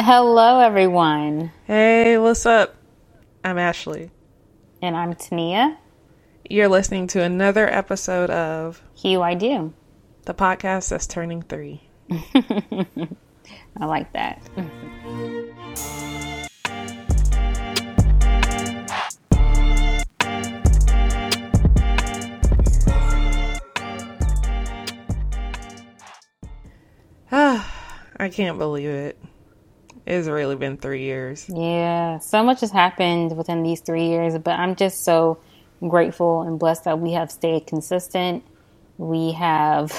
Hello, everyone. Hey, what's up? I'm Ashley. And I'm Tania. You're listening to another episode of Hue, I Do, the podcast that's turning three. I like that. Ah, I can't believe it. It's really been three years. Yeah, so much has happened within these three years, but I'm just so grateful and blessed that we have stayed consistent. We have,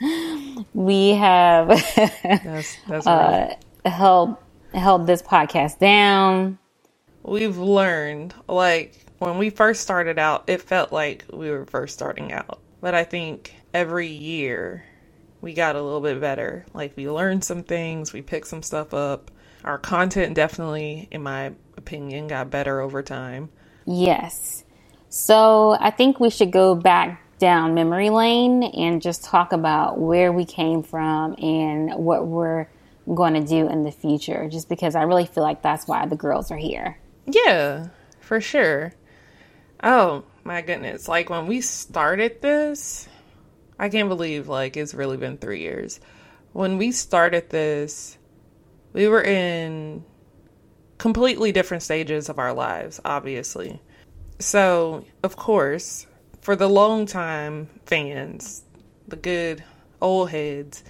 we have That's, that's uh, held held this podcast down. We've learned, like, when we first started out, it felt like we were first starting out. But I think every year we got a little bit better. Like, we learned some things, we picked some stuff up. Our content definitely, in my opinion, got better over time. Yes. So I think we should go back down memory lane and just talk about where we came from and what we're going to do in the future, just because I really feel like that's why the girls are here. Yeah, for sure. Oh my goodness. Like when we started this, I can't believe like it's really been three years. When we started this, we were in completely different stages of our lives, obviously. So, of course, for the long time fans, the good old heads,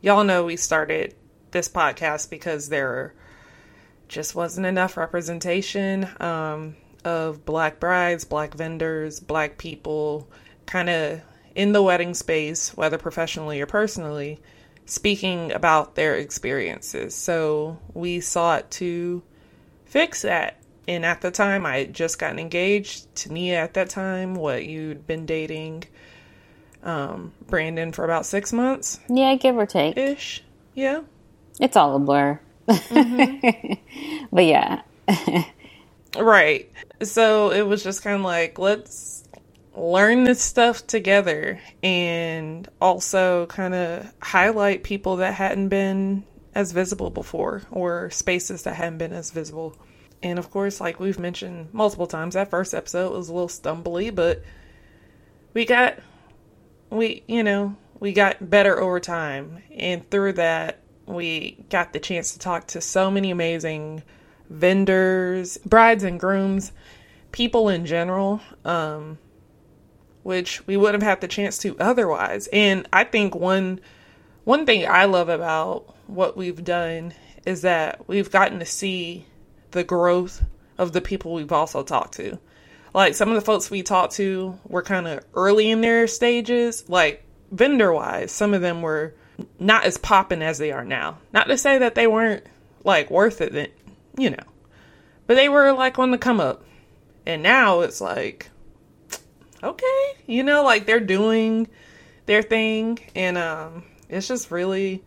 y'all know we started this podcast because there just wasn't enough representation um, of black brides, black vendors, black people kind of in the wedding space, whether professionally or personally, speaking about their experiences. So we sought to fix that. And at the time, I had just gotten engaged. to Tania, at that time, what you'd been dating um, Brandon for about six months Yeah, give or take. ish. Yeah. It's all a blur. but yeah. Right. So it was just kind of like, let's learn this stuff together and also kind of highlight people that hadn't been as visible before or spaces that hadn't been as visible. And of course, like we've mentioned multiple times, that first episode was a little stumbly, but we got, we, you know, we got better over time. And through that, we got the chance to talk to so many amazing vendors, brides and grooms, people in general, um, which we wouldn't have had the chance to otherwise. And I think one one thing I love about what we've done is that we've gotten to see the growth of the people we've also talked to. Like some of the folks we talked to were kind of early in their stages, like vendor wise, some of them were not as popping as they are now. Not to say that they weren't like worth it, you know, but they were like on the come up. And now it's like, okay, you know, like they're doing their thing, and um, it's just really,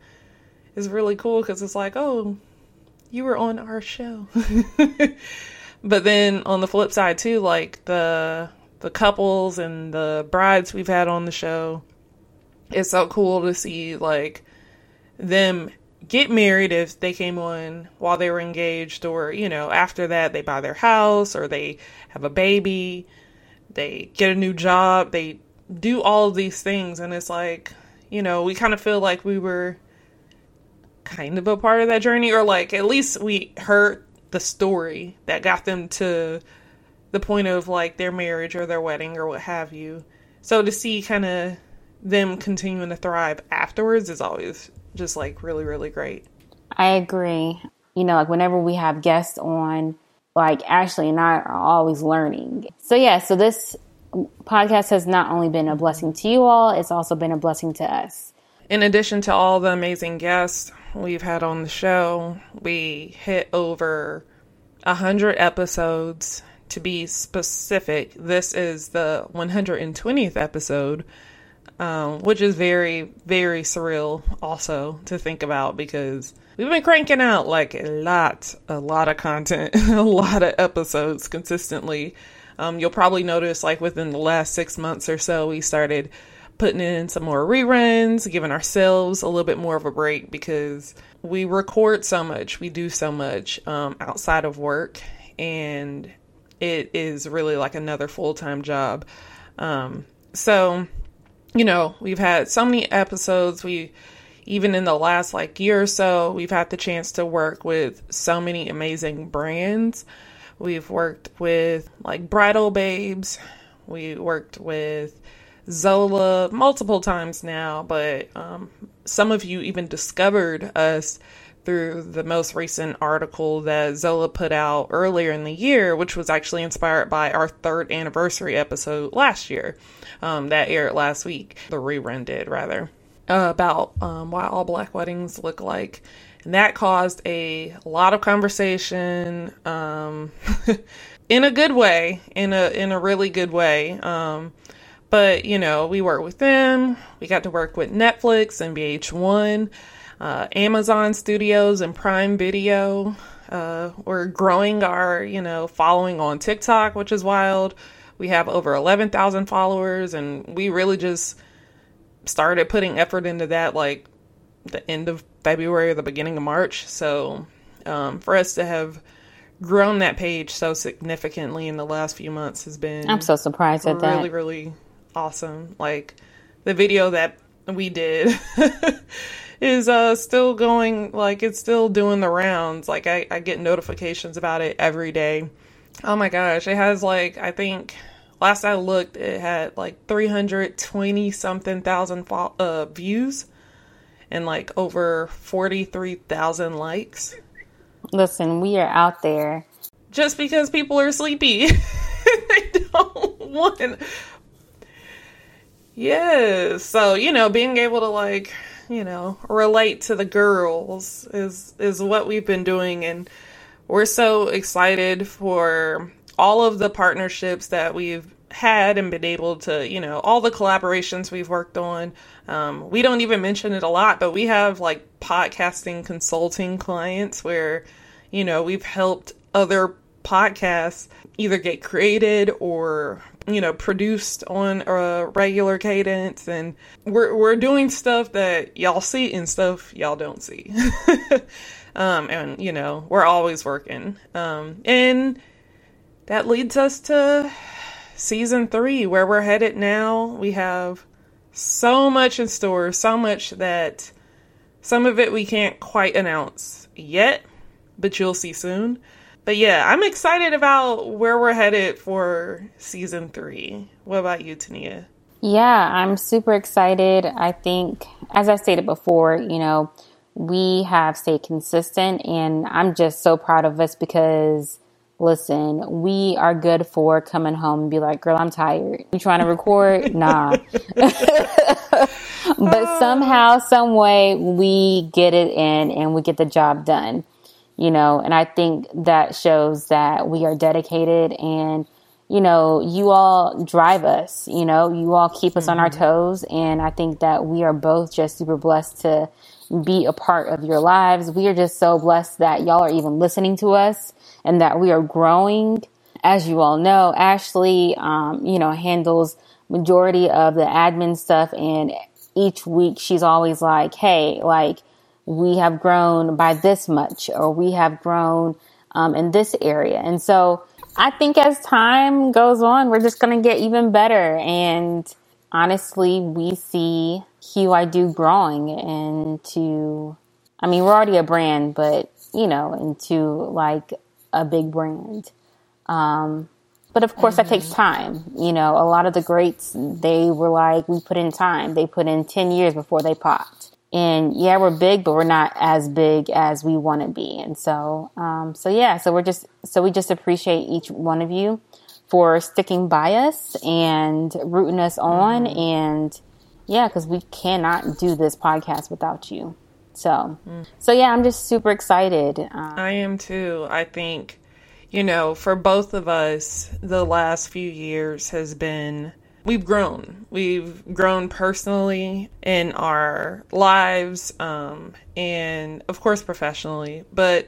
it's really cool because it's like, oh, you were on our show. but then on the flip side too, like the the couples and the brides we've had on the show, it's so cool to see like them get married if they came on while they were engaged or you know after that they buy their house or they have a baby they get a new job they do all of these things and it's like you know we kind of feel like we were kind of a part of that journey or like at least we heard the story that got them to the point of like their marriage or their wedding or what have you so to see kind of them continuing to thrive afterwards is always just like really really great I agree. You know, like whenever we have guests on, like Ashley and I are always learning. So, yeah, so this podcast has not only been a blessing to you all, it's also been a blessing to us. In addition to all the amazing guests we've had on the show, we hit over a hundred episodes. To be specific, this is the 120th episode, um, which is very, very surreal also to think about because we've been cranking out like a lot, a lot of content, a lot of episodes consistently. Um, you'll probably notice like within the last six months or so, we started putting in some more reruns, giving ourselves a little bit more of a break because we record so much, we do so much um, outside of work, and it is really like another full time job. Um, so, you know, we've had so many episodes. We, even in the last like year or so, we've had the chance to work with so many amazing brands. We've worked with like Bridal Babes. We worked with Zola multiple times now, but um, some of you even discovered us through the most recent article that Zola put out earlier in the year, which was actually inspired by our third anniversary episode last year um, that aired last week. The rerun did, rather, uh, about um, why all black weddings look like. And that caused a lot of conversation um, in a good way, in a in a really good way. Um, but you know, we work with them. We got to work with Netflix and VH1 uh, Amazon Studios and Prime Video. Uh, we're growing our, you know, following on TikTok, which is wild. We have over 11,000 followers, and we really just started putting effort into that like the end of February or the beginning of March. So um, for us to have grown that page so significantly in the last few months has been I'm so surprised at really, that. Really, really awesome. Like the video that we did is uh still going like it's still doing the rounds like I, I get notifications about it every day oh my gosh it has like i think last i looked it had like 320 something thousand uh, views and like over 43,000 likes Listen, we are out there. just because people are sleepy they don't want yes so you know being able to like you know relate to the girls is is what we've been doing and we're so excited for all of the partnerships that we've had and been able to you know all the collaborations we've worked on. Um, we don't even mention it a lot but we have like podcasting consulting clients where you know we've helped other podcasts either get created or you know produced on a regular cadence. And we're we're doing stuff that y'all see and stuff y'all don't see. Um and you know we're always working. Um and that leads us to season 3 where we're headed now we have so much in store so much that some of it we can't quite announce yet but you'll see soon but yeah, I'm excited about where we're headed for season three. What about you, Tania? Yeah, I'm super excited. I think, as I stated before, you know, we have stayed consistent, and I'm just so proud of us because, listen, we are good for coming home and be like, girl, I'm tired. You trying to record? nah. but somehow, some way, we get it in and we get the job done. You know, and I think that shows that we are dedicated and you know, you all drive us, you know, you all keep us mm-hmm. on our toes. And I think that we are both just super blessed to be a part of your lives. We are just so blessed that y'all are even listening to us and that we are growing. As you all know, Ashley, um, you know, handles majority of the admin stuff. And each week she's always like, Hey, like, we have grown by this much or we have grown um, in this area. And so, I think as time goes on, we're just going to get even better. And honestly, we see Hue I Do growing into, I mean, we're already a brand, but, you know, into like a big brand. Um, but of course, mm-hmm. that takes time. You know, a lot of the greats, they were like, we put in time. They put in 10 years before they popped and yeah, we're big, but we're not as big as we want to be. And so, um, so yeah, so we're just, so we just appreciate each one of you for sticking by us and rooting us on. Mm-hmm. And yeah, because we cannot do this podcast without you. So, mm. so yeah, I'm just super excited. Um, I am too. I think, you know, for both of us, the last few years has been we've grown. We've grown personally in our lives, um, and of course professionally. But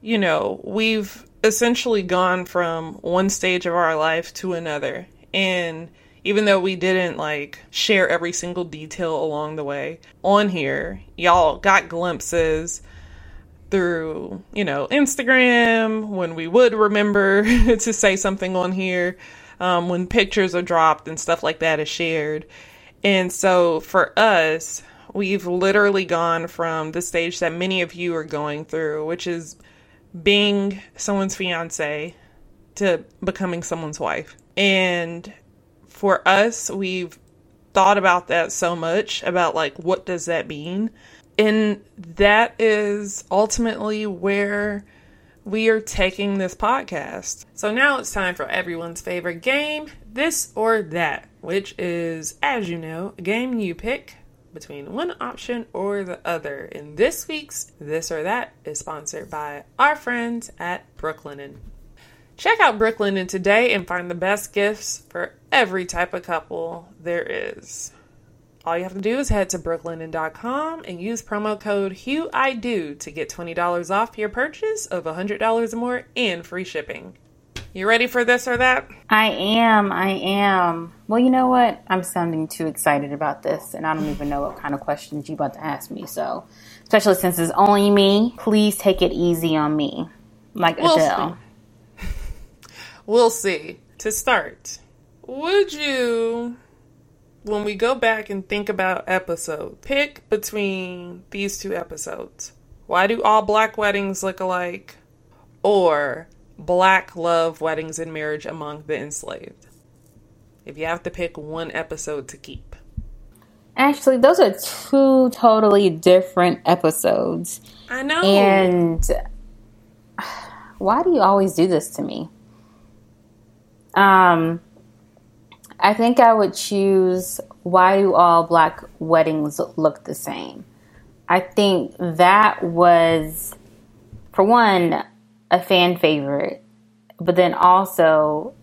you know, we've essentially gone from one stage of our life to another, and even though we didn't like share every single detail along the way on here, y'all got glimpses through, you know, Instagram when we would remember to say something on here, um, when pictures are dropped and stuff like that is shared. And so for us, we've literally gone from the stage that many of you are going through, which is being someone's fiance to becoming someone's wife. And for us, we've thought about that so much about like what does that mean? And that is ultimately where we are taking this podcast. So now it's time for everyone's favorite game, this or that, which is, as you know, a game you pick between one option or the other. And this week's This or That is sponsored by our friends at Brooklinen. Check out Brooklinen today and find the best gifts for every type of couple there is. All you have to do is head to brooklinen.com and use promo code HUEIDO to get $20 off your purchase of $100 or more and free shipping. You ready for this or that? I am. I am. Well, you know what? I'm sounding too excited about this, and I don't even know what kind of questions you about to ask me. So, especially since it's only me, please take it easy on me, like We'll Adele. We'll see. To start, would you, when we go back and think about episode, pick between these two episodes? Why do all black weddings look alike? Or black love weddings and marriage among the enslaved? If you have to pick one episode to keep. Actually, those are two totally different episodes. I know. And why do you always do this to me? Um, I think I would choose why do all black weddings look the same? I think that was, for one, a fan favorite, but then also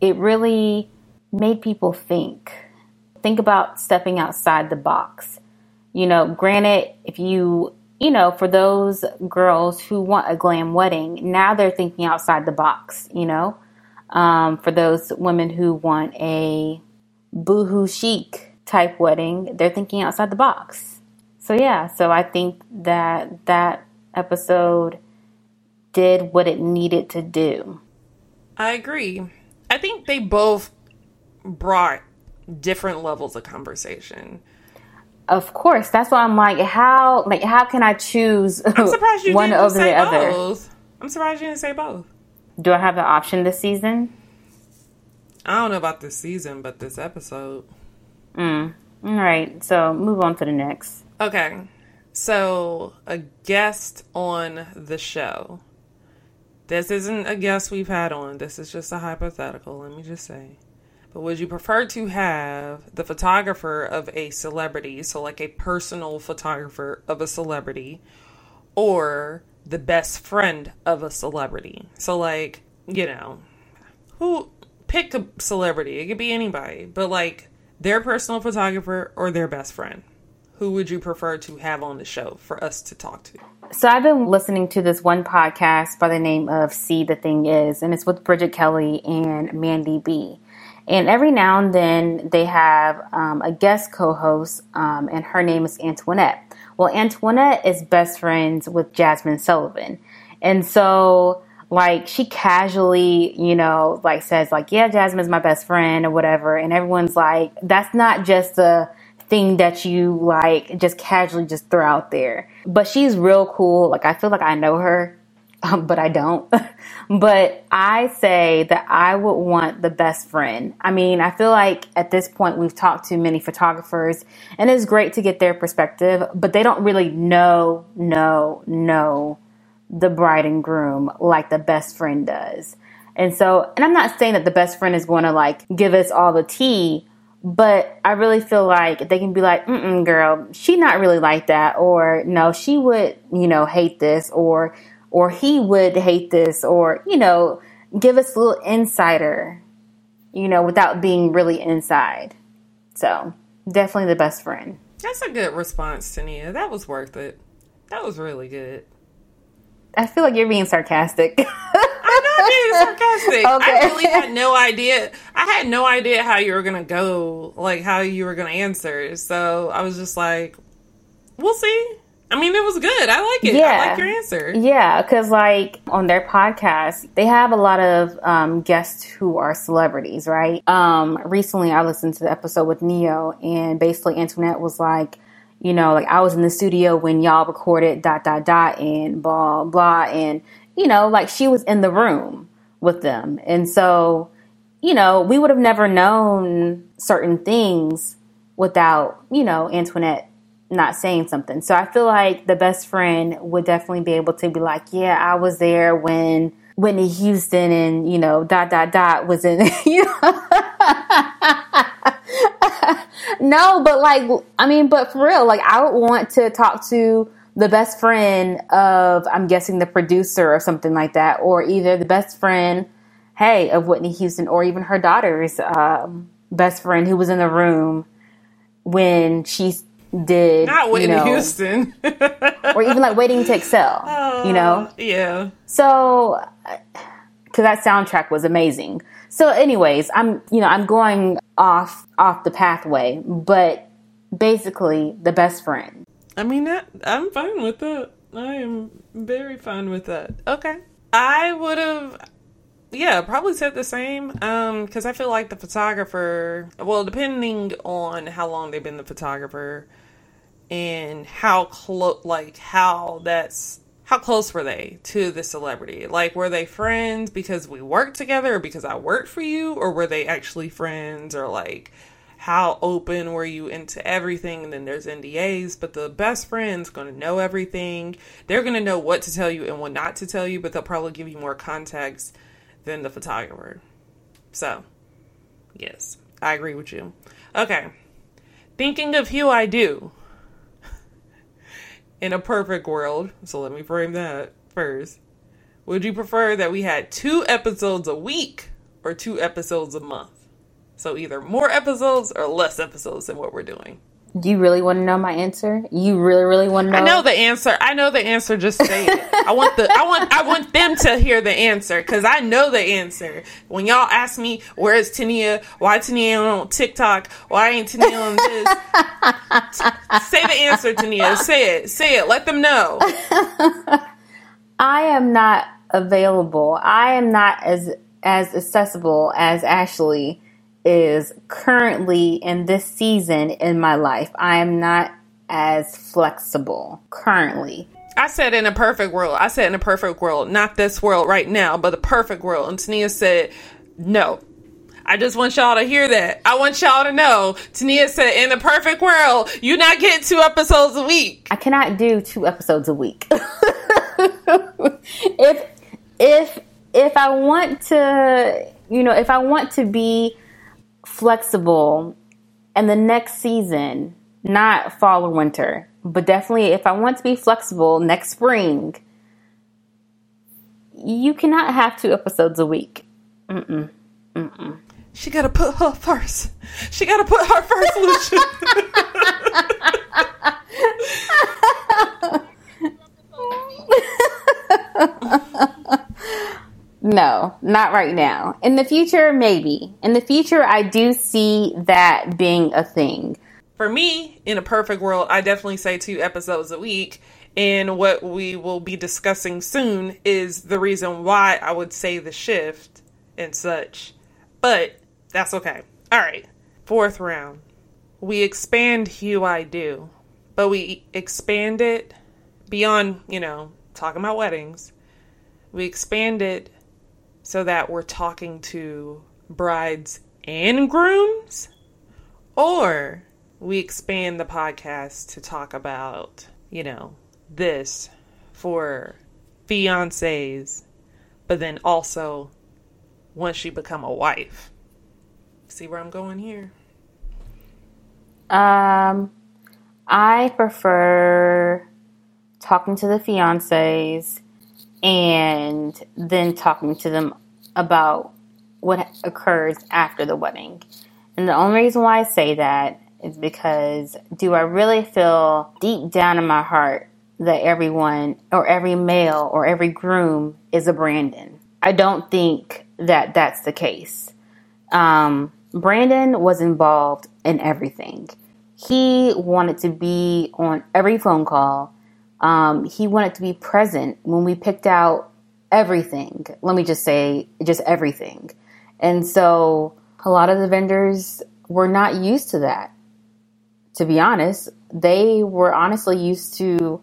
it really made people think. Think about stepping outside the box. You know, granted, if you, you know, for those girls who want a glam wedding, now they're thinking outside the box, you know? Um, for those women who want a boohoo chic type wedding, they're thinking outside the box. So, yeah, so I think that that episode did what it needed to do. I agree. I think they both brought different levels of conversation. Of course, that's why I'm like, how like how can I choose I'm surprised you one didn't over say the other? I'm surprised you didn't say both. Do I have the option this season? I don't know about this season, but this episode. Mm. All right, so move on to the next. Okay. So, a guest on the show. This isn't a guest we've had on. This is just a hypothetical, let me just say. But would you prefer to have the photographer of a celebrity, so like a personal photographer of a celebrity, or the best friend of a celebrity? So, like, you know, who pick a celebrity? It could be anybody, but like their personal photographer or their best friend. Who would you prefer to have on the show for us to talk to? So I've been listening to this one podcast by the name of See the Thing Is, and it's with Bridget Kelly and Mandy B. And every now and then they have um, a guest co-host, um, and her name is Antoinette. Well, Antoinette is best friends with Jazmine Sullivan, and so like she casually, you know, like says like, "Yeah, Jazmine's my best friend" or whatever, and everyone's like, "That's not just a." thing that you like just casually just throw out there. But she's real cool. Like I feel like I know her, um, but I don't. but I say that I would want the best friend. I mean, I feel like at this point we've talked to many photographers and it's great to get their perspective, but they don't really know, know, know the bride and groom like the best friend does. And so, and I'm not saying that the best friend is going to like give us all the tea, but I really feel like they can be like, mm girl, she not really like that. Or no, she would, you know, hate this or, or he would hate this or, you know, give us a little insider, you know, without being really inside. So definitely the best friend. That's a good response, Tania. That was worth it. That was really good. I feel like you're being sarcastic. I'm not being sarcastic. I really had no idea. I I had no idea how you were gonna go, like how you were gonna answer. So I was just like, we'll see. I mean, it was good. I like it. Yeah. I like your answer. Yeah, because like on their podcast, they have a lot of um, guests who are celebrities, right? Um, recently, I listened to the episode with Ne-Yo, and basically Antoinette was like, you know, like I was in the studio when y'all recorded dot dot dot and blah blah, and you know, like she was in the room with them, and so you know, we would have never known certain things without you know Antoinette not saying something. So I feel like the best friend would definitely be able to be like, yeah, I was there when Whitney Houston and, you know, dot, dot, dot was in, you know. no, but like, I mean, but for real, like, I would want to talk to the best friend of, I'm guessing, the producer or something like that, or either the best friend, hey, of Whitney Houston, or even her daughter's um, best friend who was in the room when she's did not Whitney you know, Houston, or even like Waiting to Exhale. Uh, you know, yeah. So, because that soundtrack was amazing. So, anyways, I'm you know I'm going off off the pathway, but basically the best friend. I mean, that, I'm fine with that. I am very fine with that. Okay, I would have yeah, probably said the same. Um, because I feel like the photographer, well, depending on how long they've been the photographer, and how close like how that's how close were they to the celebrity? Like, were they friends because we worked together or because I worked for you? Or were they actually friends? Or, like, how open were you into everything? And then there's NDAs, but the best friend's to know everything. They're to know what to tell you and what not to tell you, but they'll probably give you more context than the photographer. So, yes, I agree with you. Okay. Thinking of Hue I Do in a perfect world, so let me frame that first, would you prefer that we had two episodes a week or two episodes a month? So either more episodes or less episodes than what we're doing. Do you really want to know my answer? You really, really want to know? I know the answer. I know the answer. Just say it. I want the. I want. I want them to hear the answer because I know the answer. When y'all ask me where is Tania, why Tania on TikTok, why ain't Tania on this? t- say the answer, Tania. Say it. Say it. Let them know. I am not available. I am not as as accessible as Ashley is currently in this season in my life. I am not as flexible currently. I said in a perfect world. I said in a perfect world, not this world right now, but the perfect world. And Tania said, no. I just want y'all to hear that. I want y'all to know. Tania said, in a perfect world, you not get two episodes a week. I cannot do two episodes a week. if if if I want to, you know, if I want to be flexible and the next season, not fall or winter, but definitely if I want to be flexible next spring, you cannot have two episodes a week. Mm-mm. Mm-mm. She gotta put her first. She gotta put her first, Lucia. No, not right now. In the future, maybe. In the future, I do see that being a thing. For me, in a perfect world, I definitely say two episodes a week. And what we will be discussing soon is the reason why I would say the shift and such. But that's okay. All right. Fourth round. We expand Hue I Do, but we expand it beyond, you know, talking about weddings. We expand it so that we're talking to brides and grooms? Or we expand the podcast to talk about, you know, this for fiancés, but then also once you become a wife. See where I'm going here? Um, I prefer talking to the fiancés and then talking to them about what occurs after the wedding. And the only reason why I say that is because do I really feel deep down in my heart that everyone or every male or every groom is a Brandon? I don't think that that's the case. Um, Brandon was involved in everything. He wanted to be on every phone call. Um, he wanted to be present when we picked out everything. Let me just say, just everything. And so a lot of the vendors were not used to that. To be honest, they were honestly used to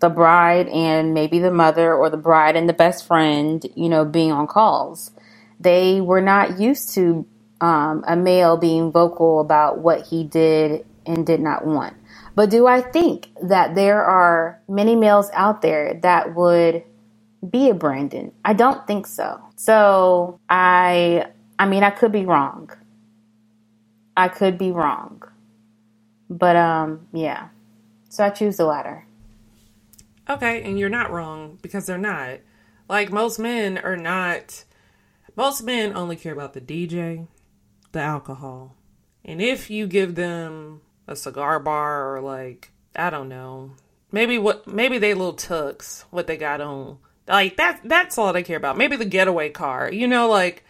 the bride and maybe the mother or the bride and the best friend, you know, being on calls. They were not used to um, a male being vocal about what he did and did not want. But do I think that there are many males out there that would be a Brandon? I don't think so. So I, I mean, I could be wrong. I could be wrong. But um, yeah. So I choose the latter. Okay, and you're not wrong because they're not. Like most men are not most men only care about the DJ, the alcohol. And if you give them a cigar bar or like I don't know, maybe what maybe they little tux what they got on. Like that that's all they care about. Maybe the getaway car. You know, like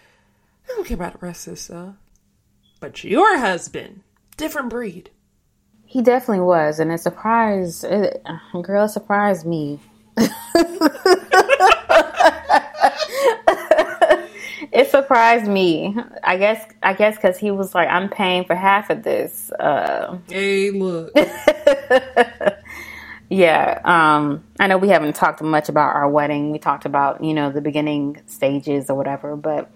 I don't care about the rest of this stuff. But your husband, different breed. He definitely was, and it surprised, it, girl, it surprised me. it surprised me. I guess, I guess, because he was like, "I'm paying for half of this." Uh, hey, look. yeah, um, I know we haven't talked much about our wedding. We talked about, you know, the beginning stages or whatever, but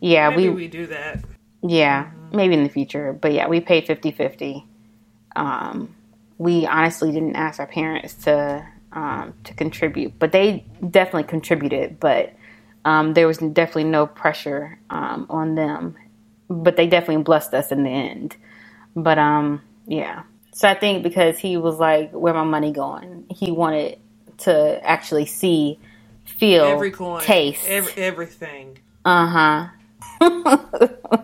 yeah, Maybe we we do that. yeah, maybe in the future. But yeah, we paid 50-50. Um, we honestly didn't ask our parents to um, to contribute, but they definitely contributed. But um, there was definitely no pressure um, on them. But they definitely blessed us in the end. But um, yeah. So I think because he was like, "Where my money going?" He wanted to actually see, feel, Every coin, taste. every, everything. uh huh.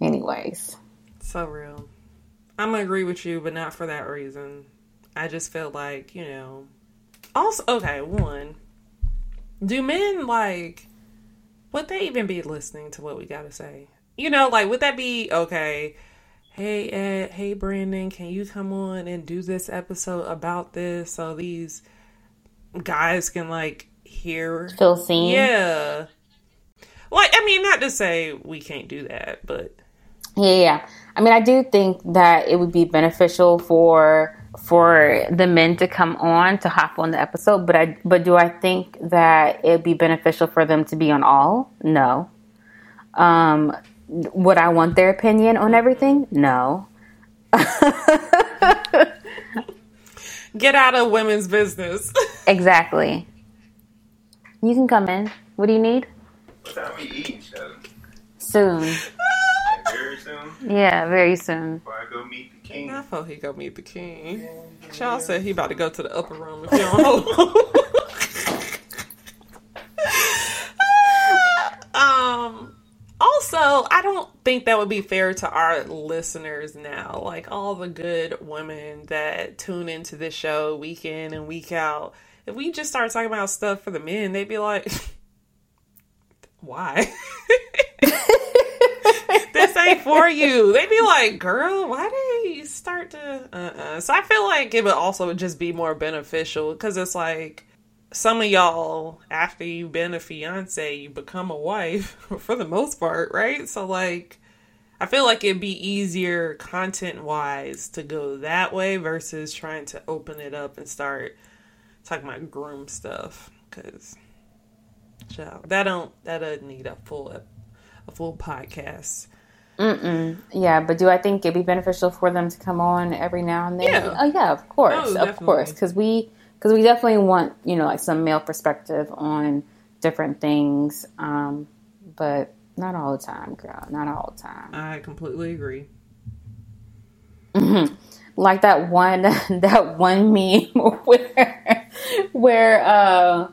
Anyways. So real. I'm gonna agree with you, but not for that reason. I just feel like, you know. Also, okay, one. Do men, like, would they even be listening to what we gotta say? You know, like, would that be, okay, hey, Ed, hey, Brandon, can you come on and do this episode about this so these guys can, like, hear? Feel seen. Yeah. Like, I mean, not to say we can't do that, but. Yeah, yeah. I mean, I do think that it would be beneficial for for the men to come on to hop on the episode, but I but do I think that it'd be beneficial for them to be on all? No. Um, would I want their opinion on everything? No. Get out of women's business. Exactly. You can come in. What do you need? What time we eating, Sheldon? Soon. Like very soon? Yeah, very soon. Before I go meet the king. I thought he go meet the king. Child said he about to go to the upper room if you don't hold Um also, I don't think that would be fair to our listeners now. Like all the good women that tune into this show week in and week out. If we just start talking about stuff for the men, they'd be like, why? ain't for you. They'd be like, girl, why did you start to. Uh-uh. So I feel like it would also just be more beneficial because it's like some of y'all, after you've been a fiance, you become a wife for the most part, right? So, like, I feel like it'd be easier content wise to go that way versus trying to open it up and start talking about groom stuff because that don't that doesn't need a full a full podcast. Mm-mm. Yeah, but do I think it'd be beneficial for them to come on every now and then? Yeah. Oh yeah, of course, Oh, of definitely. course, because we because we definitely want you know like some male perspective on different things, um, but not all the time, girl. Not all the time. I completely agree. like that one that one meme where where uh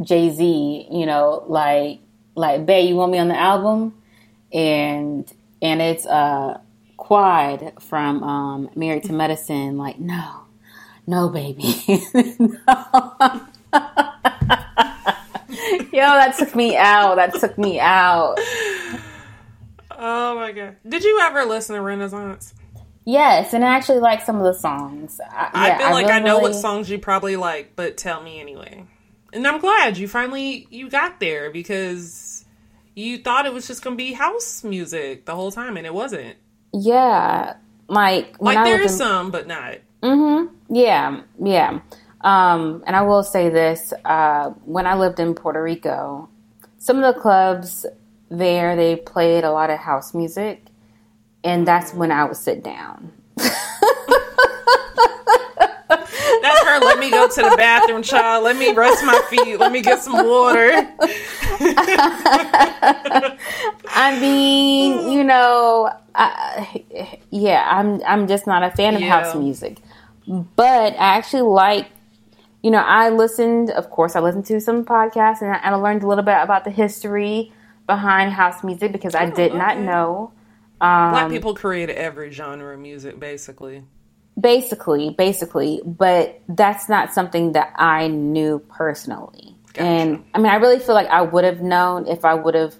Jay-Z, you know, like like Bae, you want me on the album? And and it's uh Quad from um Married to Medicine, like, no, no baby. no. Yo, that took me out. That took me out. Oh my god! Did you ever listen to Renaissance? Yes, and I actually like some of the songs. I, I yeah, feel like really, I know what songs you probably like, but tell me anyway. And I'm glad you finally you got there because you thought it was just gonna be house music the whole time, and it wasn't. Yeah, like Like I there was in- some, but not. Mm-hmm. Yeah, yeah. Um, and I will say this: uh, when I lived in Puerto Rico, some of the clubs there they played a lot of house music, and that's when I would sit down. That's her. Let me go to the bathroom, child. Let me rest my feet. Let me get some water. I mean, you know, I, yeah, I'm I'm just not a fan of Yeah. house music, but I actually like. You know, I listened. Of course, I listened to some podcasts, and I, and I learned a little bit about the history behind house music because I did not okay. know. Black Um, people created every genre of music, basically. Basically basically but that's not something that i knew personally Gotcha. and i mean i really feel like i would have known if i would have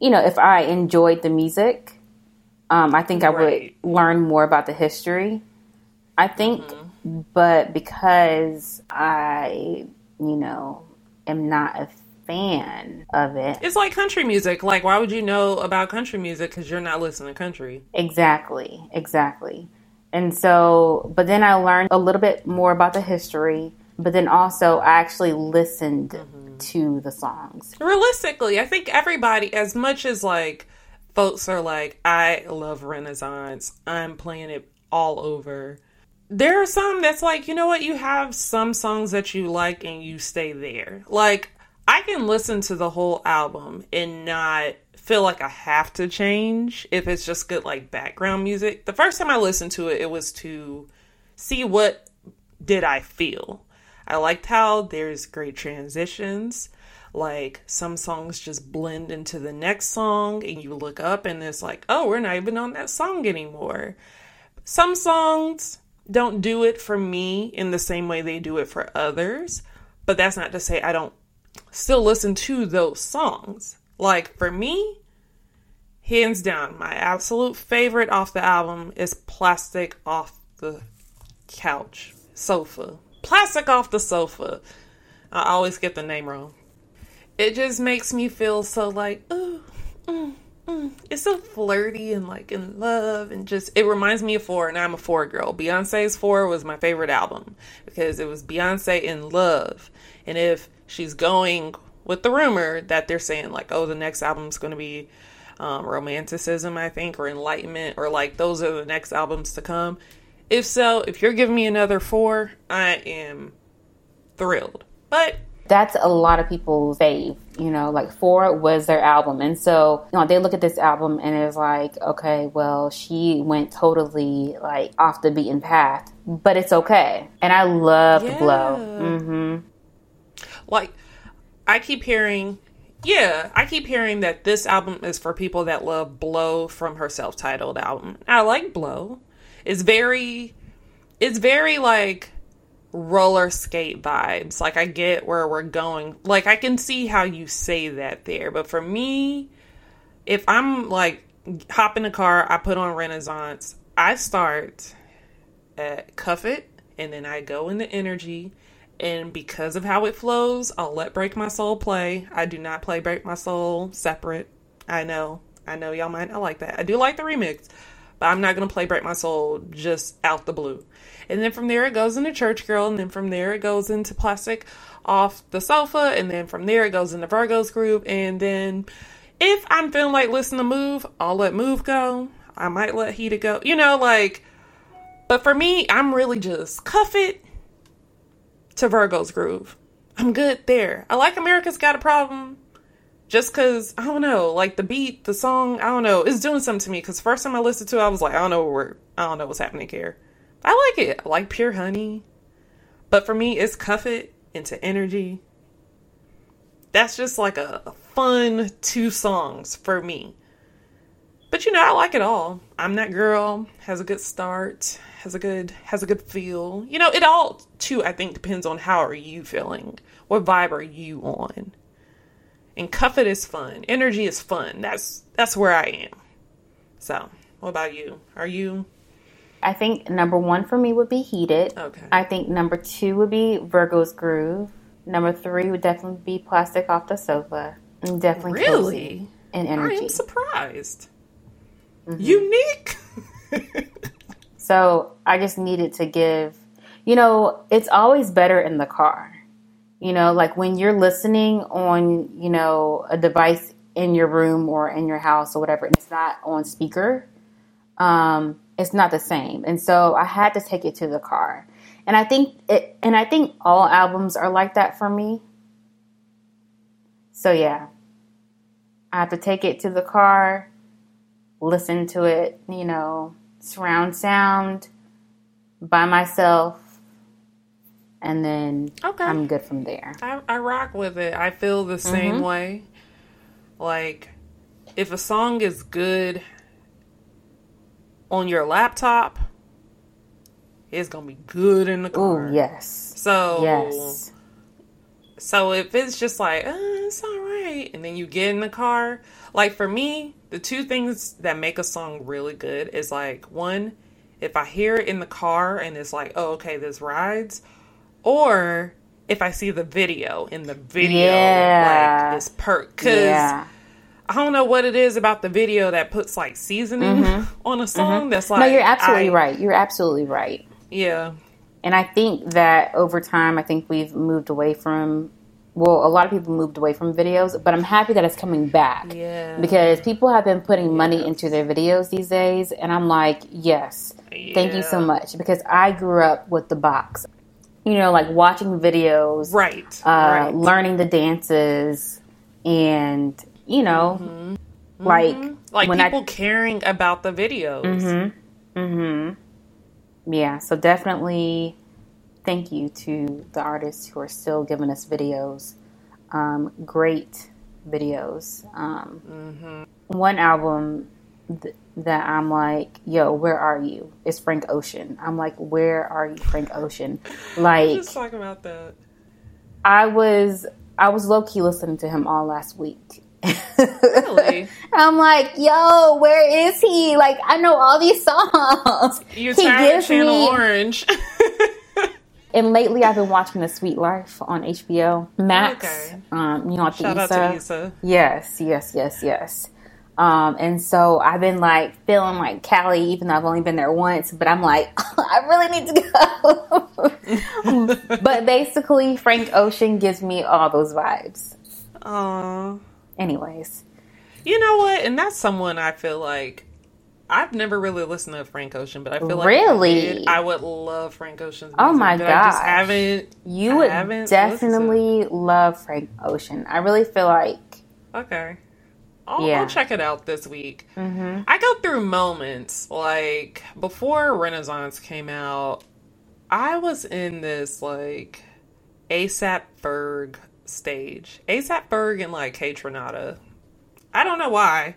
you know if i enjoyed the music um, i think i Right. would learn more about the history i think but because i you know am not a fan of it It's like country music. Like, why would you know about country music because you're not listening to country? Exactly, exactly. And so, but then I learned a little bit more about the history, but then also I actually listened mm-hmm. to the songs. realistically, I think everybody, as much as like folks are like, I love Renaissance, I'm playing it all over. There are some that's like, you know what, you have some songs that you like and you stay there. Like, I can listen to the whole album and not feel like I have to change if it's just good, like background music. The first time I listened to it, it was to see what did I feel. I liked how there's great transitions. Like some songs just blend into the next song, and you look up and it's like, oh, we're not even on that song anymore. Some songs don't do it for me in the same way they do it for others, but that's not to say I don't still listen to those songs. Like for me, hands down, my absolute favorite off the album is Plastic Off the Couch Sofa. Plastic Off the Sofa. I always get the name wrong. It just makes me feel so like, ooh, mm, mm. it's so flirty and like in love and just, it reminds me of Four, and I'm a Four girl. Beyonce's Four was my favorite album because it was Beyonce in love. And if she's going with the rumor that they're saying, like, oh, the next album's going to be um, romanticism, I think, or enlightenment, or like those are the next albums to come. If so, if you're giving me another four, I am thrilled. But That's a lot of people's fave, you know, like Four was their album. And so, you know, they look at this album and it's like, okay, well, she went totally like off the beaten path, but it's okay. And I love Yeah. Blow. hmm like, I keep hearing, yeah, I keep hearing that this album is for people that love Blow from her self titled album. I like Blow. It's very, it's very like roller skate vibes. Like, I get where we're going. Like, I can see how you say that there. But for me, if I'm like hop in the car, I put on Renaissance, I start at Cuff It, and then I go into Energy. And because of how it flows, I'll let Break My Soul play. I do not play Break My Soul separate. I know. I know y'all might not like that. I do like the remix, but I'm not going to play Break My Soul just out the blue. And then from there it goes into Church Girl, and then from there it goes into Plastic Off the Sofa, and then from there it goes into Virgo's Groove, and then if I'm feeling like listening to Move, I'll let Move go. I might let Heated go. You know, like, but for me, I'm really just cuff it to Virgo's groove. I'm good there. I like America's Got a Problem just because, I don't know, like the beat, the song, I don't know, it's doing something to me because first time I listened to it, I was like, I don't know where, I don't know what's happening here. I like it. I like Pure Honey. But for me, it's Cuff It into Energy. That's just like a, a fun two songs for me. But you know, I like it all. I'm that girl, has a good start, has a good has a good feel. You know, it all too I think depends on how are you feeling. What vibe are you on? And cuff it is fun. Energy is fun. That's that's where I am. So, what about you? Are you I think number one for me would be Heated. okay? I think number two would be Virgo's Groove. Number three would definitely be Plastic Off the Sofa. And definitely really? and energy. I am surprised. Mm-hmm. Unique. So I just needed to give, you know, it's always better in the car. You know, like when you're listening on, you know, a device in your room or in your house or whatever, and it's not on speaker, um, it's not the same. And so I had to take it to the car. And I think it, and I think all albums are like that for me. So yeah, I have to take it to the car, listen to it, you know, surround sound by myself, and then Okay. I'm good from there. I, I rock with it. I feel the same Mm-hmm. way. Like, if a song is good on your laptop, it's gonna be good in the car. Oh yes, So yes, So if it's just like, uh, it's all right, and then you get in the car, like for me, the two things that make a song really good is like one, if I hear it in the car and it's like, oh, okay, this rides, or if I see the video in the video, Yeah. like this perk, because yeah. I don't know what it is about the video that puts like seasoning on a song that's like, Mm-hmm. no, you're absolutely I- right. You're absolutely right. Yeah, And I think that over time, I think we've moved away from. Well, a lot of people moved away from videos, but I'm happy that it's coming back. Yeah. Because people have been putting money into their videos these days, and I'm like, yes, thank you so much. Because I grew up with the box, you know, like watching videos, right, uh, right. learning the dances, and you know, like like when people I caring about the videos. Mm-hmm. yeah. So definitely, thank you to the artists who are still giving us videos, um, great videos. Um, Mm-hmm. One album th- that I'm like, yo, where are you? It's Frank Ocean. I'm like, where are you, Frank Ocean? Like, Just talking about that. I was I was low key listening to him all last week. Really? I'm like, yo, where is he? Like, I know all these songs. You he gives Channel me, Orange. and lately I've been watching The Sweet Life on HBO Max. Okay. Um, you know, at the Shout out to Issa. Yes, yes, yes, yes. Um, and so I've been like feeling like Cali, even though I've only been there once, but I'm like, I really need to go. but basically, Frank Ocean gives me all those vibes. Aw. Anyways, You know what? And that's someone I feel like I've never really listened to Frank Ocean, but I feel like Really? I, I would love Frank Ocean's music. Oh my god, I just haven't. you I would haven't listened to it. definitely love Frank Ocean. I really feel like, Okay. I'll, Yeah. I'll check it out this week. Mm-hmm. I go through moments like before Renaissance came out. I was in this like ASAP Ferg stage. ASAP Ferg and like Kaytranada. I don't know why.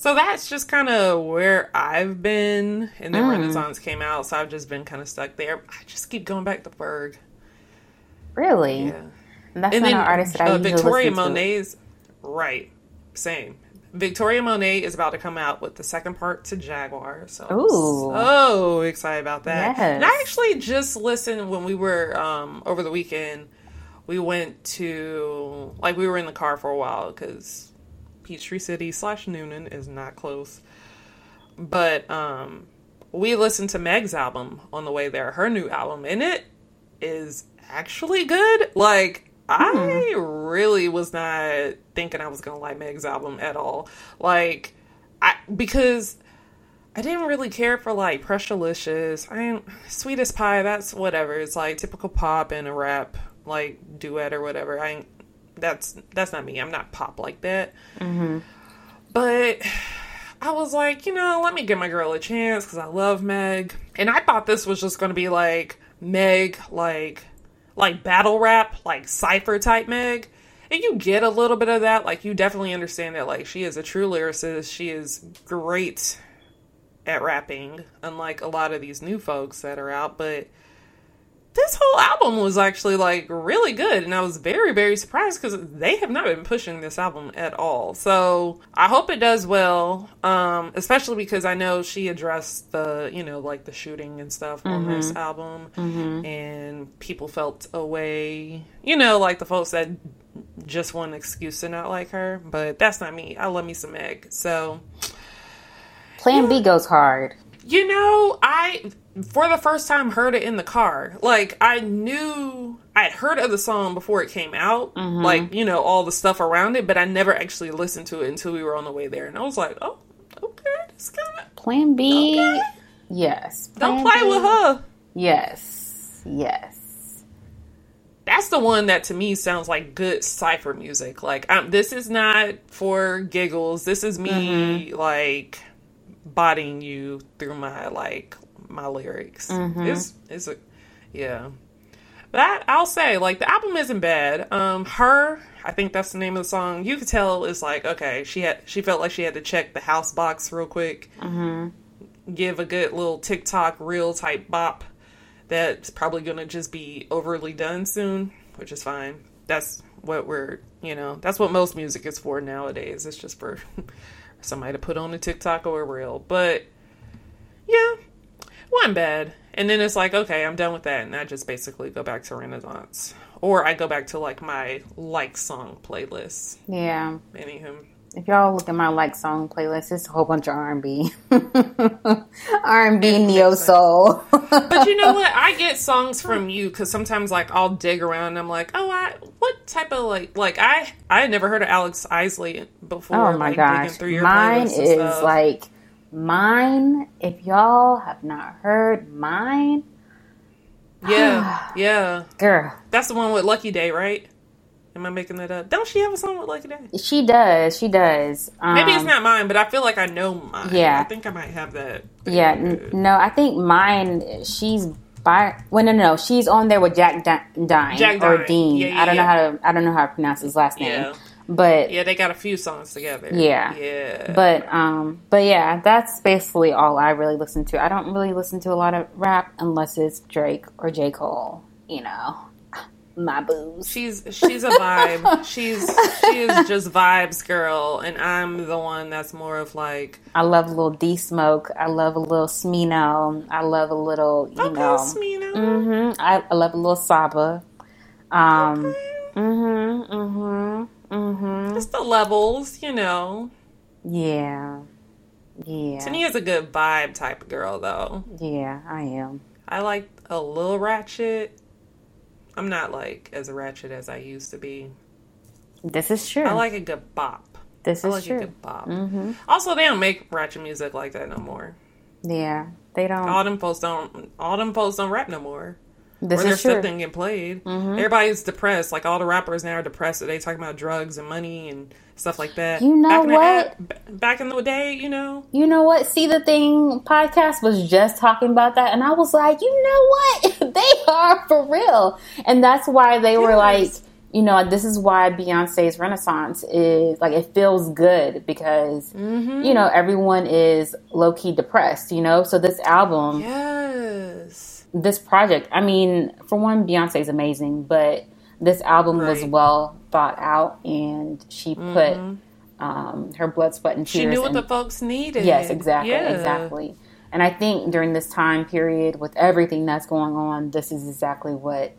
So that's just kind of where I've been. And then Renaissance came out, so I've just been kind of stuck there. I just keep going back to Ferg. really, Yeah. and that's And not then an artist that I uh, Victoria. Monet's right, same. Victoria Monet is about to come out with the second part to Jaguar, so I'm so excited about that. Yes. And I actually just listened when we were um, over the weekend. We went to like we were in the car for a while because Peachtree City slash Newnan is not close, but um, we listened to Meg's album on the way there, her new album, and it is actually good. Like I really was not thinking I was gonna like Meg's album at all. Like I because I didn't really care for like Pressurelicious. I didn't Sweetest Pie, that's whatever. It's like typical pop and a rap like duet or whatever. I ain't that's that's not me. I'm not pop like that. Mm-hmm. But I was like, you know, let me give my girl a chance because I love Meg. And I thought this was just going to be like Meg, like like battle rap, like cipher type Meg. And you get a little bit of that. Like you definitely understand that like she is a true lyricist. She is great at rapping, unlike a lot of these new folks that are out. But this whole album was actually like really good and i was very very surprised because they have not been pushing this album at all. So i hope it does well um especially because i know she addressed the you know like the shooting and stuff on this album and people felt a way you know like the folks that just want an excuse to not like her but that's not me. I love me some Meg. So Plan B goes hard. you know, I for the first time heard it in the car. Like I knew I'd heard of the song before it came out, like you know all the stuff around it, but I never actually listened to it until we were on the way there, and I was like, oh, okay, this kind of Plan B, Okay. yes. don't Plan play B, with her. Yes, yes. That's the one that to me sounds like good cipher music. Like um, this is not for giggles. This is me like bodying you through my like my lyrics. It's it's a yeah. That I'll say, like the album isn't bad. Um, her, I think that's the name of the song. You could tell is like okay, she had she felt like she had to check the house box real quick, give a good little TikTok reel type bop. That's probably gonna just be overly done soon, which is fine. That's what we're, you know, that's what most music is for nowadays. It's just for somebody to put on a TikTok or a reel. But yeah, wasn't bad. And then it's like, okay, I'm done with that, and I just basically go back to Renaissance, or I go back to like my like song playlist. Yeah. Anywho, If y'all look at my like song playlist, it's a whole bunch of R and B, R and B, neo soul. but you know what? I get songs from you because sometimes like I'll dig around and I'm like, oh, I what type of like like I I had never heard of Alex Isley before. Oh my like, gosh, through your mine is like mine. If y'all have not heard mine, yeah, yeah. girl, That's the one with Lucky Daye, right? Am I making that up? Don't she have a song with Lucky Daye? she does, she does. Um, Maybe it's not mine, but I feel like I know mine. Yeah. I think I might have that. Yeah, n- no, I think mine. She's by. Well, no, no, no, she's on there with Jack Di- Dine Jack or Dine. Dean. Yeah, yeah, I don't know how to. I don't know how to pronounce his last name. But Yeah, they got a few songs together. Yeah. Yeah. But um, but yeah, that's basically all I really listen to. I don't really listen to a lot of rap unless it's Drake or J Cole. You know, my booze. She's she's a vibe. she's she is just vibes girl, and I'm the one that's more of like I love a little D Smoke. I love a little Smino. I love a little, you okay, know. Smino. hmm I, I love a little Saba. Um. Mhm. Mhm. Mhm. Just the levels, you know. Yeah. Yeah. Tania is a good vibe type of girl, though. Yeah, I am. I like a little ratchet. I'm not like as ratchet as I used to be. This is true. I like a good bop. this I is like a true. good bop. Mhm. Also, they don't make ratchet music like that no more. Yeah, they don't. All them folks don't. All them folks don't rap no more. This or their stuff didn't get played. Everybody's depressed. Like all the rappers now are depressed. They talking about drugs and money and stuff like that. You know back in the what? back in the day, you know. You know what? See the thing podcast was just talking about that, and I was like, you know what? they are for real, and that's why they were like, you know, this is why Beyonce's Renaissance is like it feels good because Mm-hmm. you know everyone is low key depressed, you know. So this album, Yes. This project, I mean, for one, Beyonce is amazing, but this album was well thought out, and she put um, her blood, sweat, and tears. Mm-hmm. She knew what in- the folks needed. Yes, exactly, Yeah. exactly. And I think during this time period, with everything that's going on, this is exactly what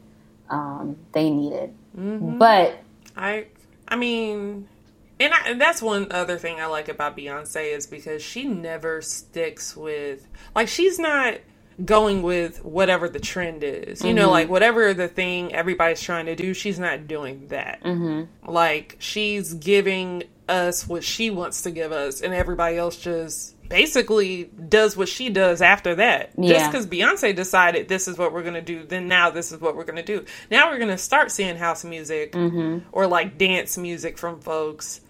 um, they needed. Mm-hmm. But I I mean, and, I, and that's one other thing I like about Beyonce is because she never sticks with like she's not going with whatever the trend is. You know, like whatever the thing everybody's trying to do, she's not doing that. Mm-hmm. Like she's giving us what she wants to give us, and everybody else just basically does what she does after that. Just because Beyonce decided this is what we're gonna do, then now this is what we're gonna do. Now we're gonna start seeing house music or like dance music from folks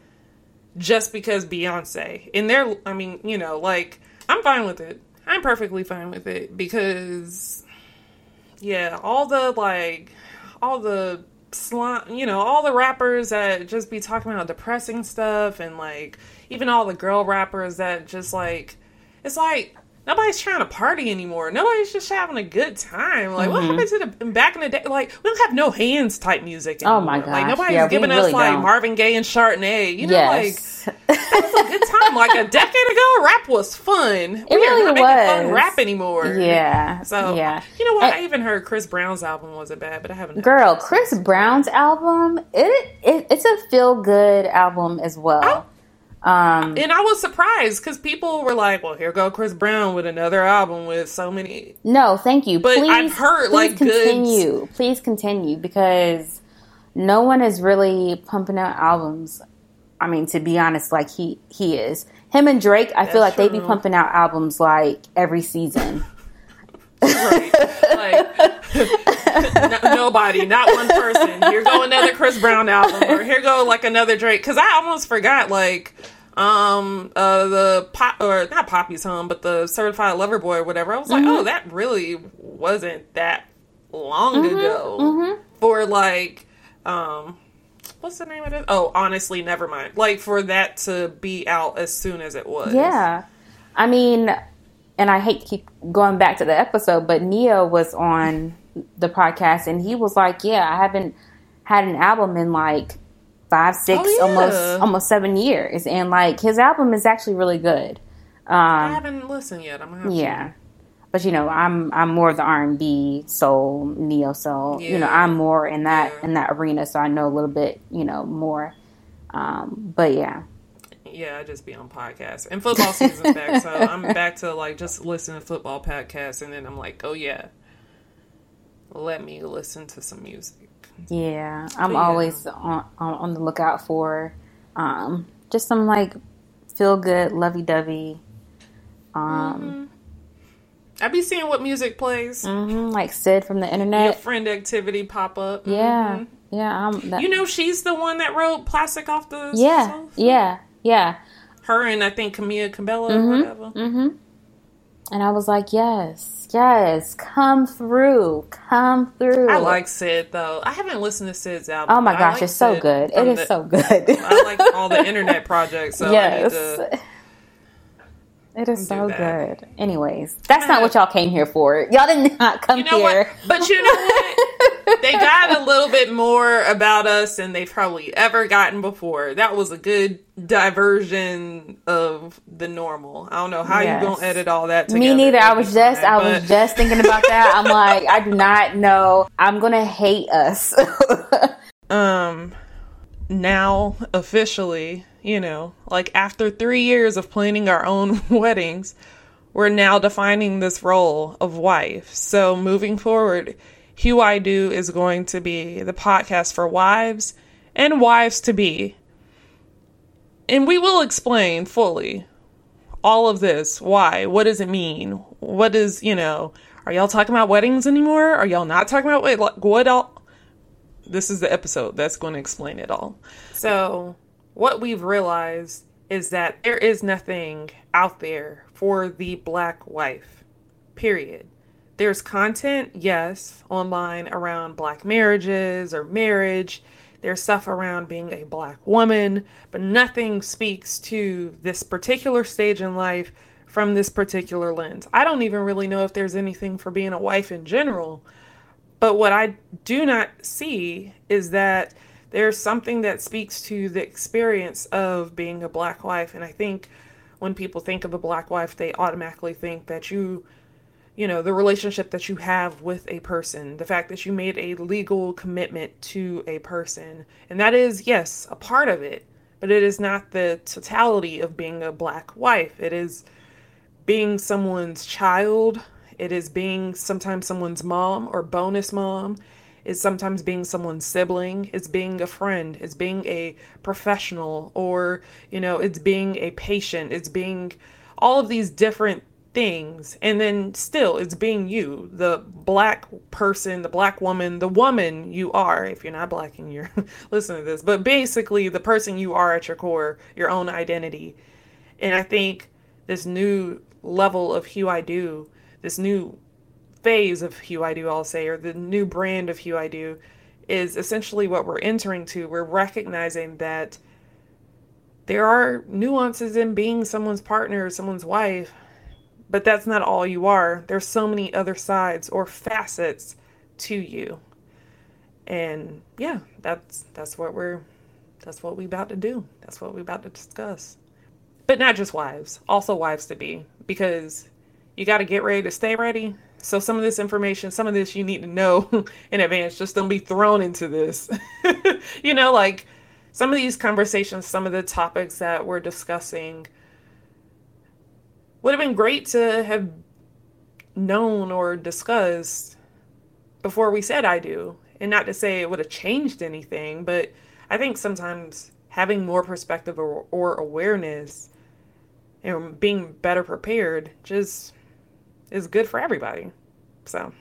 just because Beyonce. And they're, I mean, you know, like I'm fine with it. I'm perfectly fine with it because, yeah, all the like, all the slime, you know, all the rappers that just be talking about depressing stuff and like even all the girl rappers that just like, it's like nobody's trying to party anymore. Nobody's just having a good time. Like, Mm-hmm. what happened to the back in the day? Like, we don't have no hands type music. Anymore. Oh my god! Like, nobody's Yeah, giving really us like don't. Marvin Gaye and Chardonnay. You know, yes. like that was a good time. Like a decade ago, rap was fun. It we really are not making fun rap anymore. yeah. So yeah. you know what? And- I even heard Chris Brown's album wasn't bad, but I haven't. Girl. Chris Brown's album, it, it it's a feel good album as well. Um, And I was surprised because people were like, "Well, here go Chris Brown with another album with so many." no, thank you. But please, I've heard, please like, good- continue. Please continue because no one is really pumping out albums. I mean, to be honest, like he he is. Him and Drake, I feel like That's they be pumping out albums like every season. Right? like no, nobody, not one person. Here go another Chris Brown album, or here go like another Drake. Because I almost forgot like um uh the pop or not Poppy's home, but the Certified Lover Boy or whatever. I was like, oh, that really wasn't that long ago for like um. What's the name of it? Oh, honestly, never mind. Like for that to be out as soon as it was. Yeah. I mean, and I hate to keep going back to the episode, but Ne-Yo was on the podcast and he was like, Yeah, I haven't had an album in like five, six, Oh, yeah. almost almost seven years. And like his album is actually really good. I Um haven't listened yet. I'm gonna have to. Yeah. But you know, I'm I'm more of the R and B soul, neo soul. You know, I'm more in that Yeah. in that arena, so I know a little bit, you know, more. Um, but yeah. Yeah, I just be on podcasts. And football season's back, so I'm back to like just listen to football podcasts and then I'm like, oh yeah. Let me listen to some music. Yeah, I'm But yeah. always on, on on the lookout for um, just some like feel good, lovey dovey, um, I be seeing what music plays. mhm, like Syd from the internet. Your friend activity pop up. Yeah, Mhm. yeah, that, You know she's the one that wrote Plastic Off the yeah, yeah, yeah. Her and I think Camila Cabello Mm-hmm. or whatever. hmm And I was like, yes, yes, come through, come through. I like Syd though. I haven't listened to Syd's album. Oh my gosh, like it's so good. It is the- so good. I like all the internet projects. So yes. I need to It is so that. good. Anyways, that's not what y'all came here for. Y'all did not come You know here. what? But you know what? they got a little bit more about us than they've probably ever gotten before. That was a good diversion of the normal. I don't know how Yes. you gonna edit all that together. Me neither. I was just, I fine, was just thinking about that. I'm like, I do not know. I'm gonna hate us. um now officially, you know, like after 3 years of planning our own weddings, we're now defining this role of wife. So moving forward, Hue I Do is going to be the podcast for wives and wives to be. And we will explain fully all of this. Why? What does it mean? What is, you know, are y'all talking about weddings anymore? Are y'all not talking about like, what all this is the episode that's going to explain it all. So, what we've realized is that there is nothing out there for the black wife. Period. There's content, yes, online around black marriages or marriage. There's stuff around being a black woman, but nothing speaks to this particular stage in life from this particular lens. I don't even really know if there's anything for being a wife in general. But what I do not see is that there's something that speaks to the experience of being a black wife. And I think when people think of a black wife, they automatically think that you, you know, the relationship that you have with a person, the fact that you made a legal commitment to a person. And that is, yes, a part of it, but it is not the totality of being a black wife. It is being someone's child. It is being sometimes someone's mom or bonus mom. It's sometimes being someone's sibling. It's being a friend. It's being a professional or, you know, it's being a patient. It's being all of these different things. And then still, it's being you, the black person, the black woman, the woman you are. If you're not black and you're listening to this, but basically the person you are at your core, your own identity. And I think this new level of Hue I Do, this new phase of Hue I Do, I'll say, or the new brand of Hue I Do, is essentially what we're entering to. We're recognizing that there are nuances in being someone's partner, someone's wife, but that's not all you are. There's so many other sides or facets to you. And yeah, that's that's what we're that's what we about to do. That's what we about to discuss. But not just wives, also wives to be because you got to get ready to stay ready. So some of this information, some of this you need to know in advance. Just don't be thrown into this. you know, like some of these conversations, some of the topics that we're discussing would have been great to have known or discussed before we said I do. And not to say it would have changed anything, but I think sometimes having more perspective or, or awareness and being better prepared just is good for everybody. So,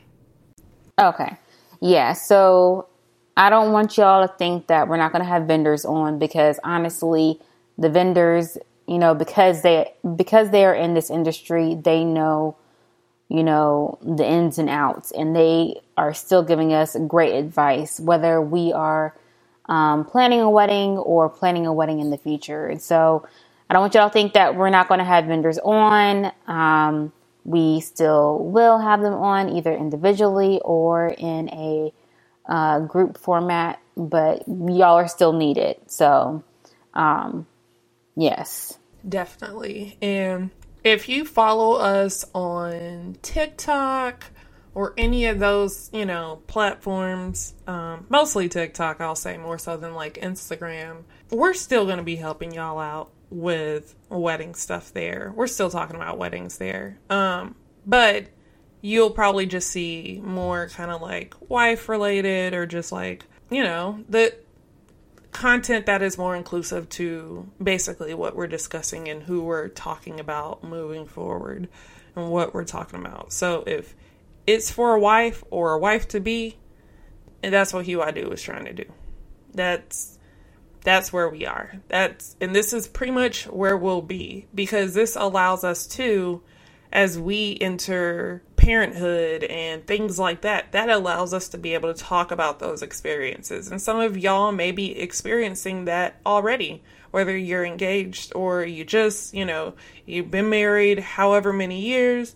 okay. Yeah. So I don't want y'all to think that we're not going to have vendors on because honestly, the vendors you know because they because they are in this industry they know you know the ins and outs and they are still giving us great advice whether we are um, planning a wedding or planning a wedding in the future and so i don't want y'all to think that we're not going to have vendors on um, we still will have them on either individually or in a uh, group format but y'all are still needed. So um, yes. Definitely. And if you follow us on TikTok or any of those, you know, platforms, um, mostly TikTok, I'll say more so than like Instagram, we're still going to be helping y'all out with wedding stuff there. We're still talking about weddings there. Um, but you'll probably just see more kind of like wife related or just like, you know, the content that is more inclusive to basically what we're discussing and who we're talking about moving forward and what we're talking about. So if it's for a wife or a wife to be, and that's what Hue I Do is trying to do. That's that's where we are. That's and this is pretty much where we'll be because this allows us to as we enter parenthood and things like that, that allows us to be able to talk about those experiences. And some of y'all may be experiencing that already, whether you're engaged or you just, you know, you've been married however many years,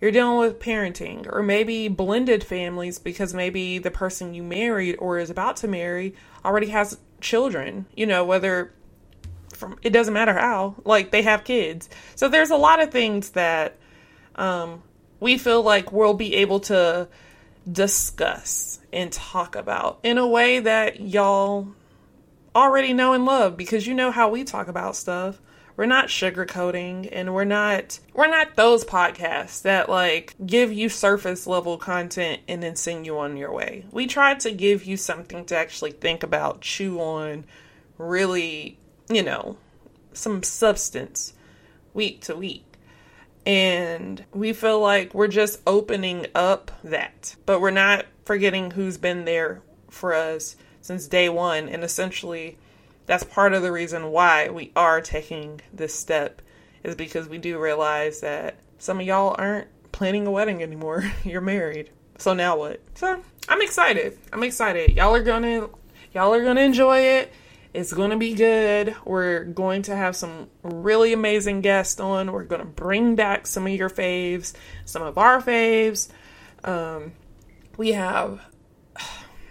you're dealing with parenting, or maybe blended families because maybe the person you married or is about to marry already has children, you know, whether from it doesn't matter how, like they have kids. So there's a lot of things that um, we feel like we'll be able to discuss and talk about in a way that y'all already know and love because you know how we talk about stuff. We're not sugarcoating and we're not we're not those podcasts that like give you surface level content and then send you on your way. We try to give you something to actually think about, chew on, really, you know, some substance week to week. And we feel like we're just opening up that, but we're not forgetting who's been there for us since day one. And essentially, that's part of the reason why we are taking this step, is because we do realize that some of y'all aren't planning a wedding anymore. You're married. So now what? So I'm excited. I'm excited. Y'all are gonna y'all are gonna enjoy it. It's to be good. We're going to have some really amazing guests on. We're going to bring back some of your faves, some of our faves. Um, we have,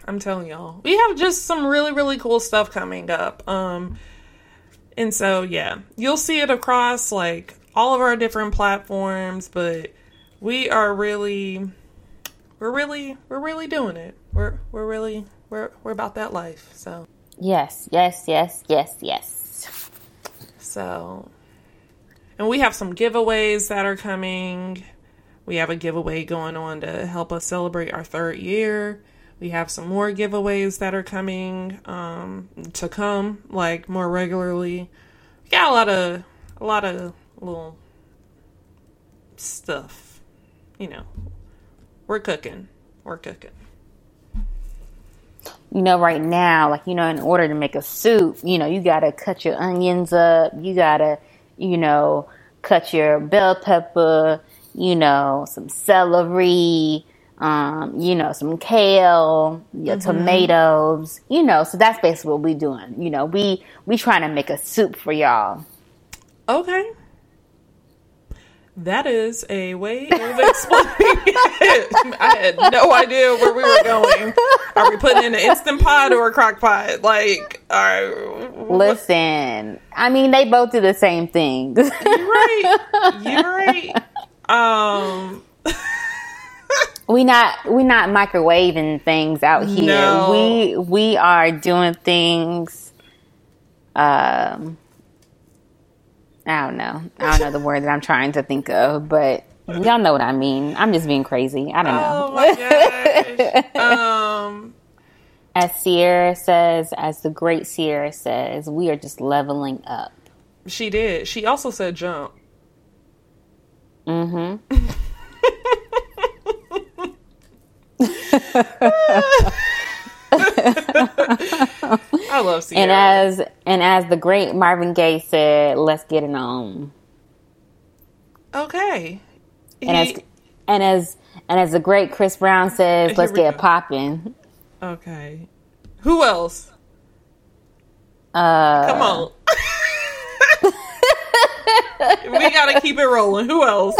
I'm telling y'all, we have just some really, really cool stuff coming up. Um, and so, yeah, you'll see it across like all of our different platforms, but we are really, we're really, we're really doing it. We're, we're really, we're, we're about that life. So, Yes, yes, yes, yes, yes. So, and we have some giveaways that are coming. We have a giveaway going on to help us celebrate our third year. We have some more giveaways that are coming um, to come, like more regularly. We got a lot of a lot of little stuff. You know, we're cooking. We're cooking you know, right now, like, you know, in order to make a soup, you know, you gotta cut your onions up, you gotta, you know, cut your bell pepper, you know, some celery, um, you know, some kale, your mm-hmm. tomatoes, you know, so that's basically what we're doing. You know, we we trying to make a soup for y'all. Okay. That is a way of explaining it. I had no idea where we were going. Are we putting in an instant pot or a crock pot? Like. Listen, I mean, they both do the same thing. You're right. You're right. Um, we not we not microwaving things out here. No. We we are doing things. Um, I don't know. I don't know the word that I'm trying to think of, but y'all know what I mean. I'm just being crazy. I don't know. oh my gosh. Um, As Ciara says, as the great Ciara says, we are just leveling up. she did. She also said jump. Mm-hmm. I love Ciara. And as and as the great Marvin Gaye said, let's get it on. okay. And as and as and as the great Chris Brown says, let's get popping. okay. Who else? Uh, Come on. we gotta keep it rolling. Who else?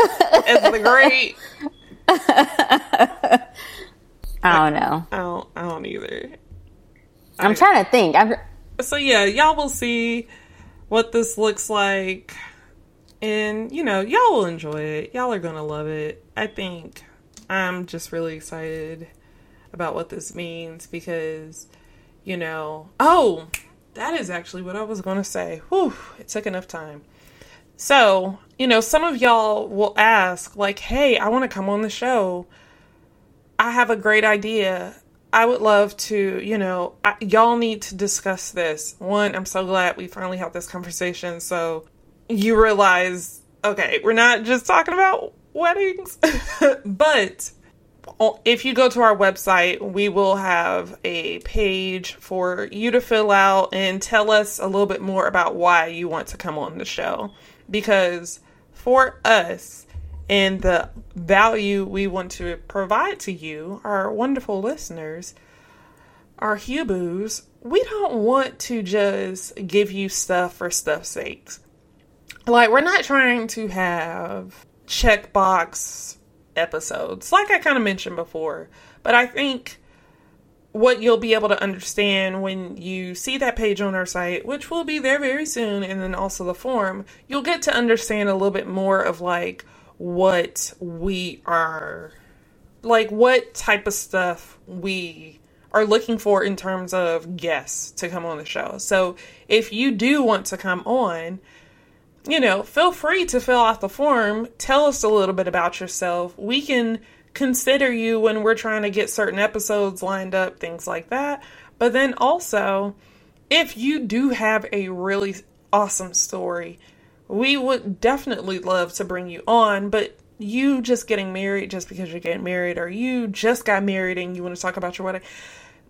As the great. I don't know. I don't. I don't either. I'm trying to think. I'm so yeah, y'all will see what this looks like. And, you know, y'all will enjoy it. Y'all are going to love it. I think I'm just really excited about what this means because, you know, oh, that is actually what I was going to say. Whew, it took enough time. So, you know, some of y'all will ask, like, hey, I want to come on the show. I have a great idea. I would love to, you know, I, y'all need to discuss this. One, I'm so glad we finally had this conversation. So you realize, okay, we're not just talking about weddings, but if you go to our website, we will have a page for you to fill out and tell us a little bit more about why you want to come on the show. Because for us and the value we want to provide to you, our wonderful listeners, our Hubos, we don't want to just give you stuff for stuff's sake. Like, we're not trying to have checkbox episodes, like I kind of mentioned before. But I think what you'll be able to understand when you see that page on our site, which will be there very soon, and then also the form, you'll get to understand a little bit more of like what we are, like what type of stuff we are looking for in terms of guests to come on the show. So if you do want to come on, you know, feel free to fill out the form. Tell us a little bit about yourself. We can consider you when we're trying to get certain episodes lined up, things like that. But then also, if you do have a really awesome story, we would definitely love to bring you on. But you just getting married just because you're getting married, or you just got married and you want to talk about your wedding,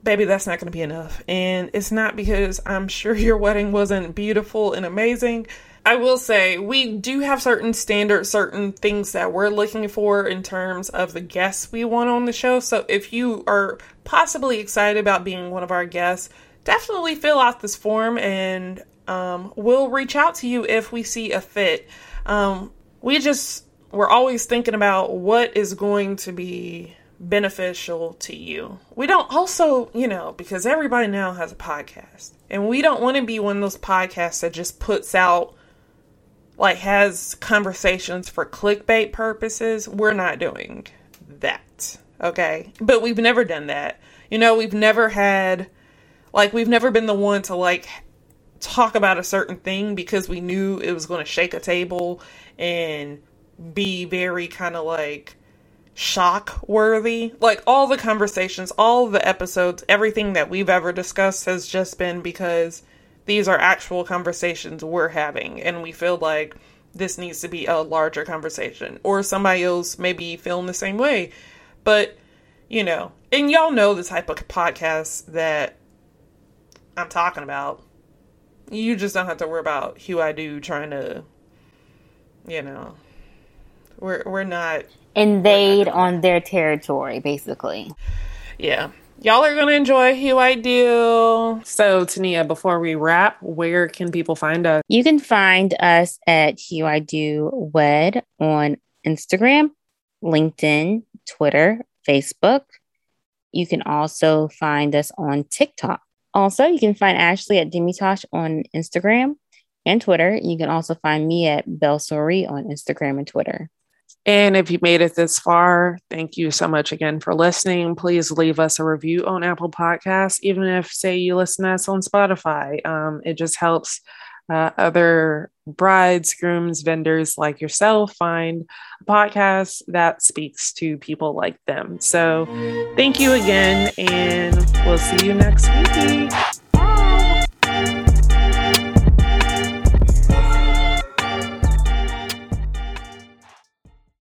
baby, that's not going to be enough. And it's not because I'm sure your wedding wasn't beautiful and amazing. I will say we do have certain standards, certain things that we're looking for in terms of the guests we want on the show. So if you are possibly excited about being one of our guests, definitely fill out this form and um, we'll reach out to you if we see a fit. Um, we just, we're always thinking about what is going to be beneficial to you. We don't also, you know, because everybody now has a podcast and we don't want to be one of those podcasts that just puts out like has conversations for clickbait purposes, we're not doing that. Okay? But we've never done that. You know, we've never had like we've never been the one to like talk about a certain thing because we knew it was going to shake a table and be very kind of like shock worthy. Like all the conversations, all the episodes, everything that we've ever discussed has just been because these are actual conversations we're having and we feel like this needs to be a larger conversation or somebody else maybe feeling the same way but you know and y'all know the type of podcast that i'm talking about you just don't have to worry about Hue I Do trying to you know we're we're not invade on their territory, basically. yeah Y'all are going to enjoy Hue I Do. So, Tania, before we wrap, where can people find us? You can find us at Hue I Do Wed on Instagram, LinkedIn, Twitter, Facebook. You can also find us on TikTok. Also, you can find Ashley at Demitosh on Instagram and Twitter. You can also find me at Belsori on Instagram and Twitter. And if you made it this far, thank you so much again for listening. Please leave us a review on Apple Podcasts, even if, say, you listen to us on Spotify. Um, it just helps uh, other brides, grooms, vendors like yourself find a podcast that speaks to people like them. So thank you again, and we'll see you next week.